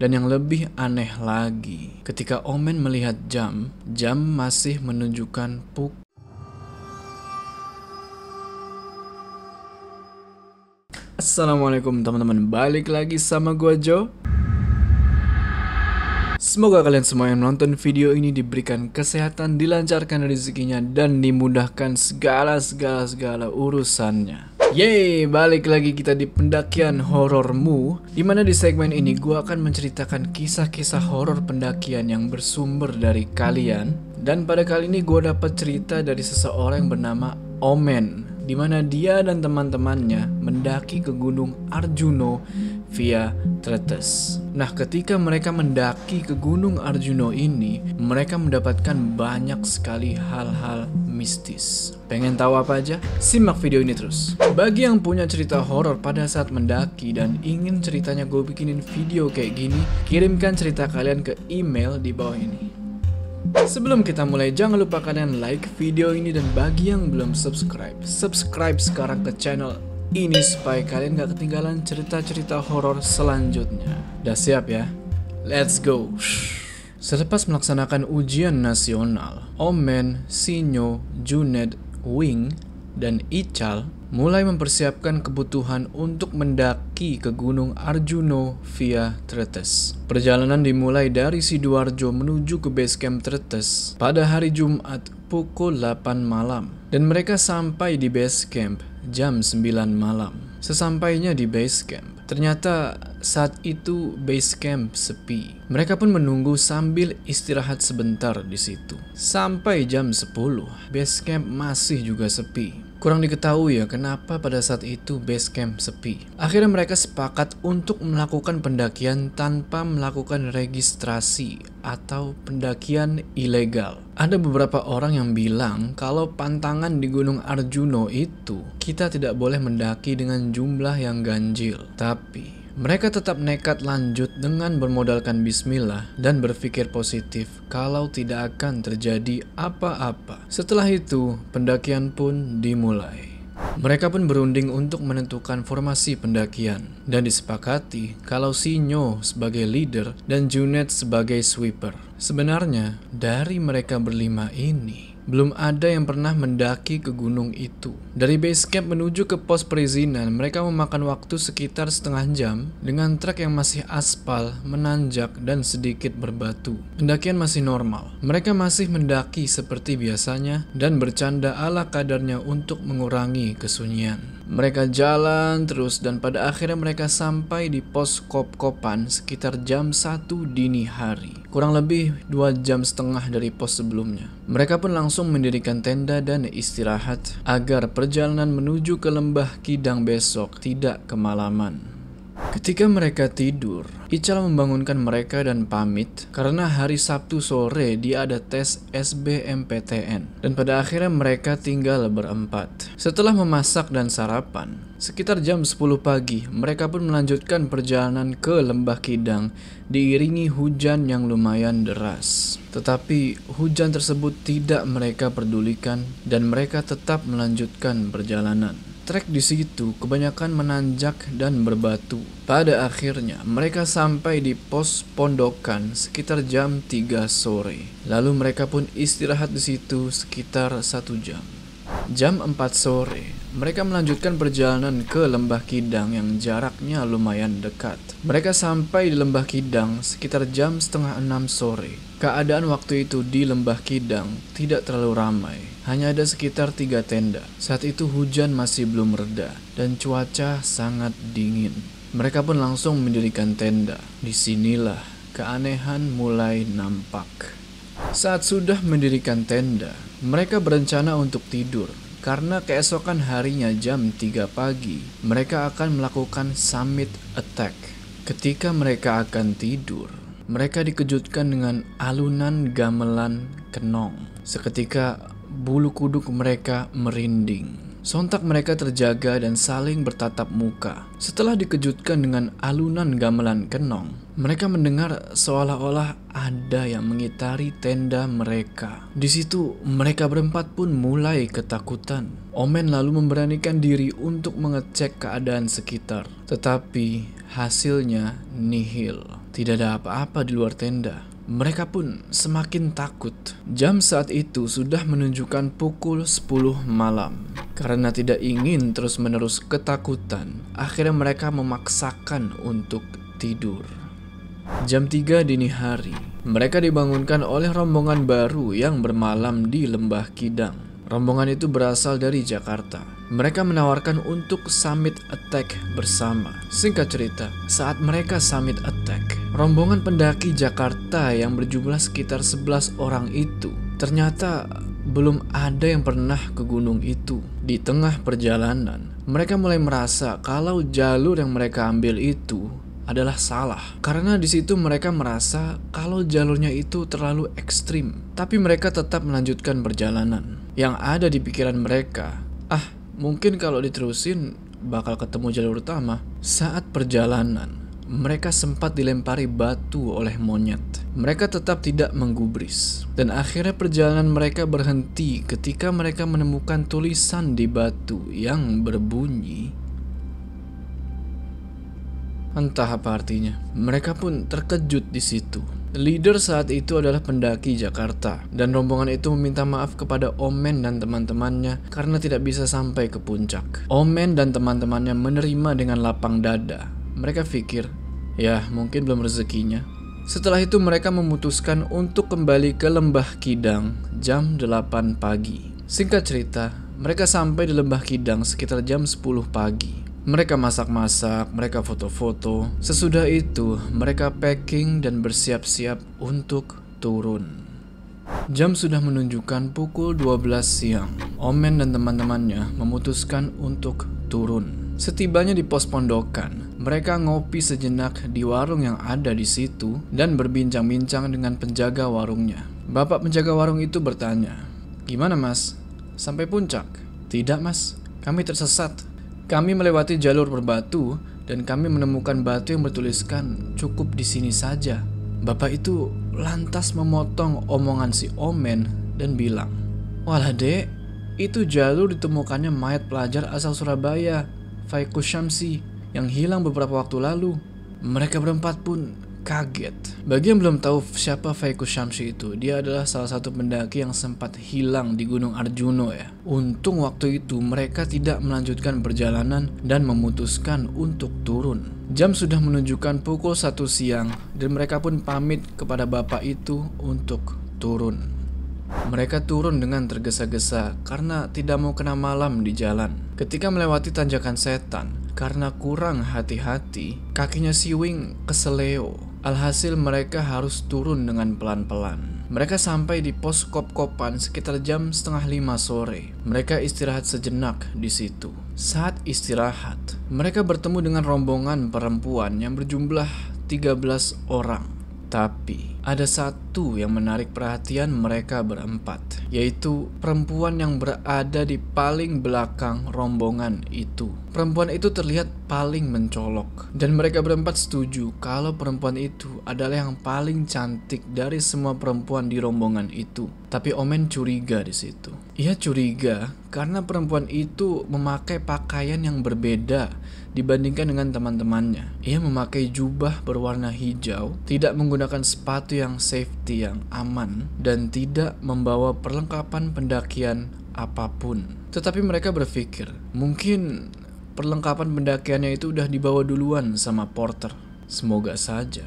Dan yang lebih aneh lagi, ketika Omen melihat jam, jam masih menunjukkan pukul Assalamualaikum teman-teman, balik lagi sama gua Jo Semoga kalian semua yang nonton video ini diberikan kesehatan, dilancarkan rezekinya, dan dimudahkan segala-segala-segala urusannya. Yeay, balik lagi kita di pendakian horormu Di mana di segmen ini gue akan menceritakan kisah-kisah horor pendakian yang bersumber dari kalian. Dan pada kali ini gue dapat cerita dari seseorang yang bernama Omen di mana dia dan teman-temannya mendaki ke Gunung Arjuno via Tretes. Nah, ketika mereka mendaki ke Gunung Arjuno ini, mereka mendapatkan banyak sekali hal-hal mistis. Pengen tahu apa aja? Simak video ini terus. Bagi yang punya cerita horor pada saat mendaki dan ingin ceritanya gue bikinin video kayak gini, kirimkan cerita kalian ke email di bawah ini. Sebelum kita mulai, jangan lupa kalian like video ini dan bagi yang belum subscribe, subscribe sekarang ke channel ini supaya kalian gak ketinggalan cerita-cerita horor selanjutnya. Udah siap ya? Let's go! Selepas melaksanakan ujian nasional, Omen, Sinyo, Juned, Wing, dan Ical mulai mempersiapkan kebutuhan untuk mendaki ke Gunung Arjuno via Tretes. Perjalanan dimulai dari Sidoarjo menuju ke base camp Tretes pada hari Jumat pukul 8 malam dan mereka sampai di base camp jam 9 malam. Sesampainya di base camp, ternyata saat itu base camp sepi. Mereka pun menunggu sambil istirahat sebentar di situ. Sampai jam 10, base camp masih juga sepi. Kurang diketahui ya kenapa pada saat itu base camp sepi. Akhirnya mereka sepakat untuk melakukan pendakian tanpa melakukan registrasi atau pendakian ilegal. Ada beberapa orang yang bilang kalau pantangan di Gunung Arjuno itu kita tidak boleh mendaki dengan jumlah yang ganjil. Tapi mereka tetap nekat lanjut dengan bermodalkan bismillah dan berpikir positif kalau tidak akan terjadi apa-apa. Setelah itu, pendakian pun dimulai. Mereka pun berunding untuk menentukan formasi pendakian dan disepakati kalau Sinyo sebagai leader dan Junet sebagai sweeper. Sebenarnya, dari mereka berlima ini, belum ada yang pernah mendaki ke gunung itu. Dari base camp menuju ke pos perizinan, mereka memakan waktu sekitar setengah jam dengan trek yang masih aspal, menanjak, dan sedikit berbatu. Pendakian masih normal. Mereka masih mendaki seperti biasanya dan bercanda ala kadarnya untuk mengurangi kesunyian. Mereka jalan terus dan pada akhirnya mereka sampai di pos kop-kopan sekitar jam 1 dini hari. Kurang lebih dua jam setengah dari pos sebelumnya. Mereka pun langsung mendirikan tenda dan istirahat agar perjalanan menuju ke lembah Kidang besok tidak kemalaman. Ketika mereka tidur, Ical membangunkan mereka dan pamit karena hari Sabtu sore dia ada tes SBMPTN dan pada akhirnya mereka tinggal berempat. Setelah memasak dan sarapan, sekitar jam 10 pagi mereka pun melanjutkan perjalanan ke Lembah Kidang diiringi hujan yang lumayan deras. Tetapi hujan tersebut tidak mereka pedulikan dan mereka tetap melanjutkan perjalanan. Trek di situ kebanyakan menanjak dan berbatu. Pada akhirnya, mereka sampai di pos pondokan sekitar jam 3 sore. Lalu mereka pun istirahat di situ sekitar satu jam. Jam 4 sore, mereka melanjutkan perjalanan ke Lembah Kidang yang jaraknya lumayan dekat. Mereka sampai di Lembah Kidang sekitar jam setengah enam sore. Keadaan waktu itu di Lembah Kidang tidak terlalu ramai. Hanya ada sekitar tiga tenda. Saat itu hujan masih belum reda dan cuaca sangat dingin. Mereka pun langsung mendirikan tenda. Di sinilah keanehan mulai nampak. Saat sudah mendirikan tenda, mereka berencana untuk tidur karena keesokan harinya jam 3 pagi, mereka akan melakukan summit attack. Ketika mereka akan tidur, mereka dikejutkan dengan alunan gamelan kenong. Seketika bulu kuduk mereka merinding. Sontak mereka terjaga dan saling bertatap muka. Setelah dikejutkan dengan alunan gamelan kenong, mereka mendengar seolah-olah ada yang mengitari tenda mereka. Di situ, mereka berempat pun mulai ketakutan. Omen lalu memberanikan diri untuk mengecek keadaan sekitar, tetapi hasilnya nihil. Tidak ada apa-apa di luar tenda. Mereka pun semakin takut. Jam saat itu sudah menunjukkan pukul 10 malam. Karena tidak ingin terus-menerus ketakutan, akhirnya mereka memaksakan untuk tidur. Jam 3 dini hari, mereka dibangunkan oleh rombongan baru yang bermalam di Lembah Kidang. Rombongan itu berasal dari Jakarta. Mereka menawarkan untuk summit attack bersama. Singkat cerita, saat mereka summit attack, rombongan pendaki Jakarta yang berjumlah sekitar 11 orang itu ternyata belum ada yang pernah ke gunung itu. Di tengah perjalanan, mereka mulai merasa kalau jalur yang mereka ambil itu adalah salah karena di situ mereka merasa kalau jalurnya itu terlalu ekstrim, tapi mereka tetap melanjutkan perjalanan. Yang ada di pikiran mereka, ah, mungkin kalau diterusin bakal ketemu jalur utama. Saat perjalanan, mereka sempat dilempari batu oleh monyet. Mereka tetap tidak menggubris, dan akhirnya perjalanan mereka berhenti ketika mereka menemukan tulisan di batu yang berbunyi Entah apa artinya. Mereka pun terkejut di situ. Leader saat itu adalah pendaki Jakarta, dan rombongan itu meminta maaf kepada Omen dan teman-temannya karena tidak bisa sampai ke puncak. Omen dan teman-temannya menerima dengan lapang dada. Mereka pikir, ya mungkin belum rezekinya. Setelah itu mereka memutuskan untuk kembali ke Lembah Kidang jam 8 pagi. Singkat cerita, mereka sampai di Lembah Kidang sekitar jam 10 pagi. Mereka masak-masak, mereka foto-foto. Sesudah itu, mereka packing dan bersiap-siap untuk turun. Jam sudah menunjukkan pukul 12 siang. Omen dan teman-temannya memutuskan untuk turun. Setibanya di pos pondokan, mereka ngopi sejenak di warung yang ada di situ dan berbincang-bincang dengan penjaga warungnya. Bapak penjaga warung itu bertanya, "Gimana, Mas? Sampai puncak?" "Tidak, Mas. Kami tersesat. Kami melewati jalur berbatu dan kami menemukan batu yang bertuliskan cukup di sini saja. Bapak itu lantas memotong omongan si Omen dan bilang, Walah dek, itu jalur ditemukannya mayat pelajar asal Surabaya, Faiku Syamsi, yang hilang beberapa waktu lalu. Mereka berempat pun kaget. Bagi yang belum tahu siapa Faiku Syamsi itu, dia adalah salah satu pendaki yang sempat hilang di Gunung Arjuno ya. Untung waktu itu mereka tidak melanjutkan perjalanan dan memutuskan untuk turun. Jam sudah menunjukkan pukul satu siang dan mereka pun pamit kepada bapak itu untuk turun. Mereka turun dengan tergesa-gesa karena tidak mau kena malam di jalan. Ketika melewati tanjakan setan, karena kurang hati-hati, kakinya si Wing keseleo Alhasil mereka harus turun dengan pelan-pelan. Mereka sampai di pos kop-kopan sekitar jam setengah lima sore. Mereka istirahat sejenak di situ. Saat istirahat, mereka bertemu dengan rombongan perempuan yang berjumlah 13 orang. Tapi ada satu yang menarik perhatian mereka berempat, yaitu perempuan yang berada di paling belakang rombongan itu. Perempuan itu terlihat paling mencolok, dan mereka berempat setuju kalau perempuan itu adalah yang paling cantik dari semua perempuan di rombongan itu. Tapi Omen curiga di situ. Ia curiga karena perempuan itu memakai pakaian yang berbeda dibandingkan dengan teman-temannya. Ia memakai jubah berwarna hijau, tidak menggunakan sepatu yang safety yang aman, dan tidak membawa perlengkapan pendakian apa pun. Tetapi mereka berpikir, mungkin perlengkapan pendakiannya itu udah dibawa duluan sama porter. Semoga saja.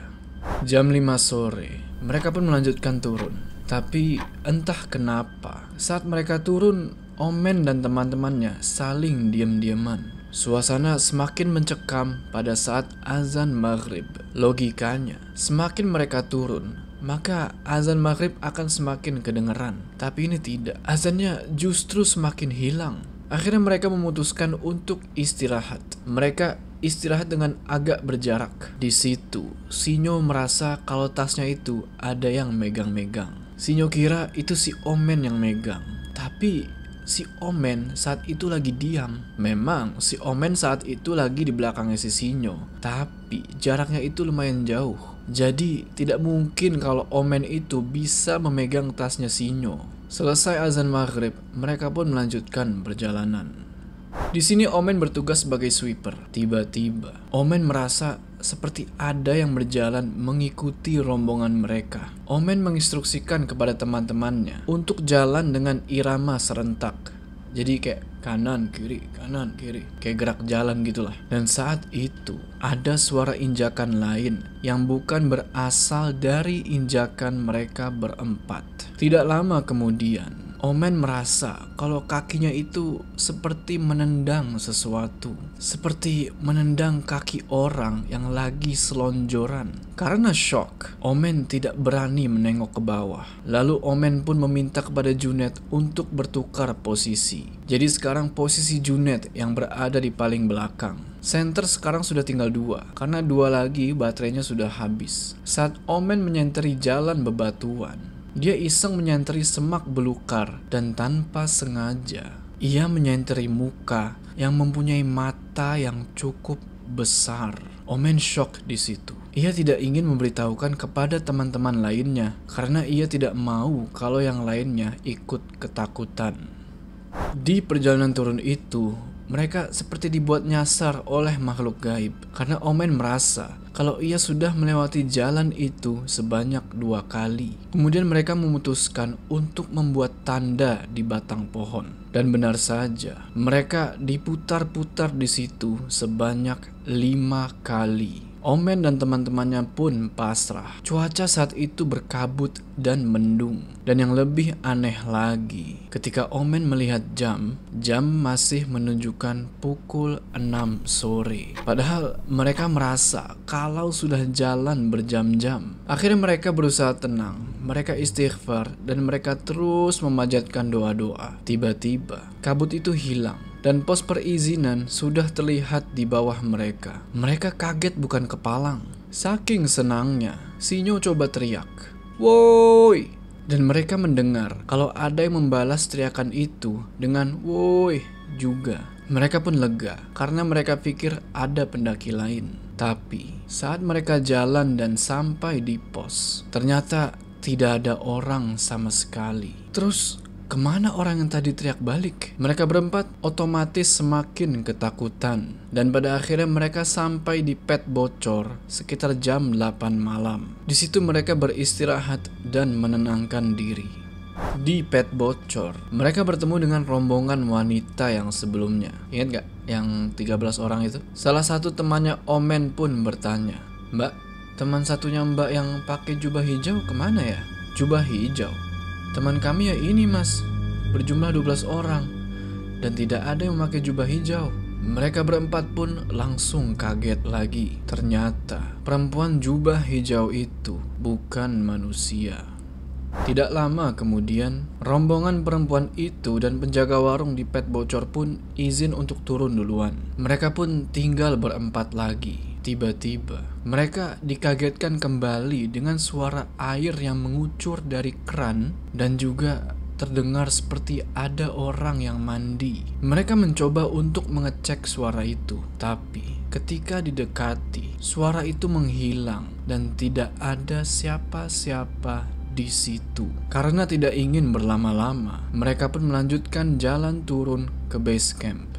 Jam 5 sore, mereka pun melanjutkan turun. Tapi entah kenapa, saat mereka turun, Omen dan teman-temannya saling diam-diaman. Suasana semakin mencekam pada saat azan maghrib. Logikanya, semakin mereka turun, maka azan maghrib akan semakin kedengeran. Tapi ini tidak, azannya justru semakin hilang. Akhirnya mereka memutuskan untuk istirahat. Mereka istirahat dengan agak berjarak. Di situ, Sinyo merasa kalau tasnya itu ada yang megang-megang. Sinyo kira itu si Omen yang megang. Tapi si Omen saat itu lagi diam. Memang si Omen saat itu lagi di belakangnya si Sinyo, tapi jaraknya itu lumayan jauh. Jadi tidak mungkin kalau Omen itu bisa memegang tasnya Sinyo. Selesai azan maghrib, mereka pun melanjutkan perjalanan. Di sini Omen bertugas sebagai sweeper. Tiba-tiba, Omen merasa seperti ada yang berjalan mengikuti rombongan mereka. Omen menginstruksikan kepada teman-temannya untuk jalan dengan irama serentak. Jadi kayak kanan kiri kanan kiri kayak gerak jalan gitulah. Dan saat itu ada suara injakan lain yang bukan berasal dari injakan mereka berempat. Tidak lama kemudian Omen merasa kalau kakinya itu seperti menendang sesuatu, seperti menendang kaki orang yang lagi selonjoran. Karena shock, Omen tidak berani menengok ke bawah. Lalu Omen pun meminta kepada Junet untuk bertukar posisi. Jadi sekarang posisi Junet yang berada di paling belakang. Center sekarang sudah tinggal dua, karena dua lagi baterainya sudah habis. Saat Omen menyenteri jalan bebatuan, dia iseng menyanteri semak belukar dan tanpa sengaja ia menyanteri muka yang mempunyai mata yang cukup besar. Omen shock di situ. Ia tidak ingin memberitahukan kepada teman-teman lainnya karena ia tidak mau kalau yang lainnya ikut ketakutan. Di perjalanan turun itu, mereka seperti dibuat nyasar oleh makhluk gaib karena Omen merasa kalau ia sudah melewati jalan itu sebanyak dua kali. Kemudian mereka memutuskan untuk membuat tanda di batang pohon. Dan benar saja, mereka diputar-putar di situ sebanyak lima kali. Omen dan teman-temannya pun pasrah. Cuaca saat itu berkabut dan mendung. Dan yang lebih aneh lagi, ketika Omen melihat jam, jam masih menunjukkan pukul 6 sore. Padahal mereka merasa kalau sudah jalan berjam-jam. Akhirnya mereka berusaha tenang. Mereka istighfar dan mereka terus memanjatkan doa-doa. Tiba-tiba, kabut itu hilang dan pos perizinan sudah terlihat di bawah mereka. Mereka kaget bukan kepalang. Saking senangnya, Sinyo coba teriak, Woi! Dan mereka mendengar kalau ada yang membalas teriakan itu dengan woi juga. Mereka pun lega karena mereka pikir ada pendaki lain. Tapi saat mereka jalan dan sampai di pos, ternyata tidak ada orang sama sekali. Terus Ke mana orang yang tadi teriak balik? Mereka berempat otomatis semakin ketakutan. Dan pada akhirnya mereka sampai di pet bocor sekitar jam 8 malam. Di situ mereka beristirahat dan menenangkan diri. Di pet bocor, mereka bertemu dengan rombongan wanita yang sebelumnya. Ingat gak? Yang 13 orang itu? Salah satu temannya Omen pun bertanya, Mbak, teman satunya mbak yang pakai jubah hijau ke mana ya? Jubah hijau? Teman kami ya ini mas, berjumlah 12 orang, dan tidak ada yang memakai jubah hijau. Mereka berempat pun langsung kaget lagi. Ternyata perempuan jubah hijau itu bukan manusia. Tidak lama kemudian, rombongan perempuan itu dan penjaga warung di pet bocor pun izin untuk turun duluan. Mereka pun tinggal berempat lagi. Tiba-tiba, mereka dikagetkan kembali dengan suara air yang mengucur dari keran dan juga terdengar seperti ada orang yang mandi. Mereka mencoba untuk mengecek suara itu, tapi ketika didekati, suara itu menghilang dan tidak ada siapa-siapa di situ. Karena tidak ingin berlama-lama, mereka pun melanjutkan jalan turun ke base camp.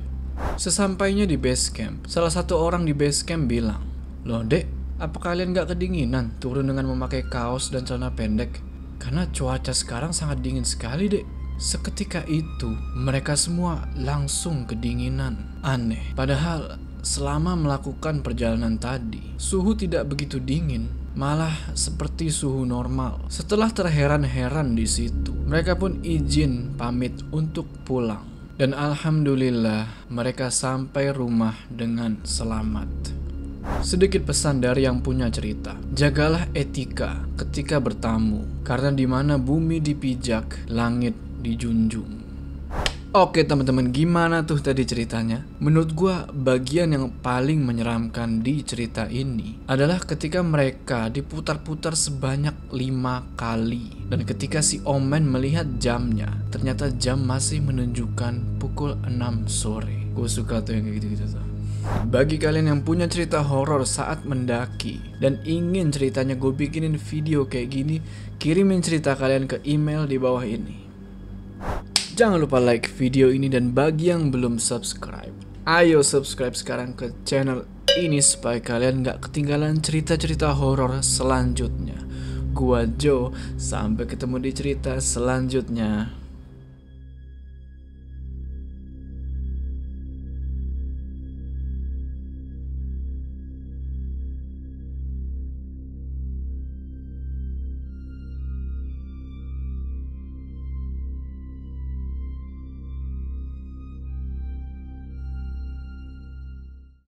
Sesampainya di base camp, salah satu orang di base camp bilang, Loh dek, apa kalian gak kedinginan turun dengan memakai kaos dan celana pendek? Karena cuaca sekarang sangat dingin sekali dek. Seketika itu, mereka semua langsung kedinginan. Aneh, padahal selama melakukan perjalanan tadi, suhu tidak begitu dingin, malah seperti suhu normal. Setelah terheran-heran di situ, mereka pun izin pamit untuk pulang. Dan alhamdulillah mereka sampai rumah dengan selamat. Sedikit pesan dari yang punya cerita. Jagalah etika ketika bertamu, karena di mana bumi dipijak, langit dijunjung. Oke teman-teman, gimana tuh tadi ceritanya? Menurut gua bagian yang paling menyeramkan di cerita ini adalah ketika mereka diputar-putar sebanyak lima kali dan ketika si Omen melihat jamnya, ternyata jam masih menunjukkan pukul 6 sore. Gue suka tuh yang kayak gitu-gitu tuh. Bagi kalian yang punya cerita horor saat mendaki dan ingin ceritanya gue bikinin video kayak gini, kirimin cerita kalian ke email di bawah ini. Jangan lupa like video ini dan bagi yang belum subscribe, ayo subscribe sekarang ke channel ini supaya kalian nggak ketinggalan cerita-cerita horor selanjutnya. Gua Joe, sampai ketemu di cerita selanjutnya.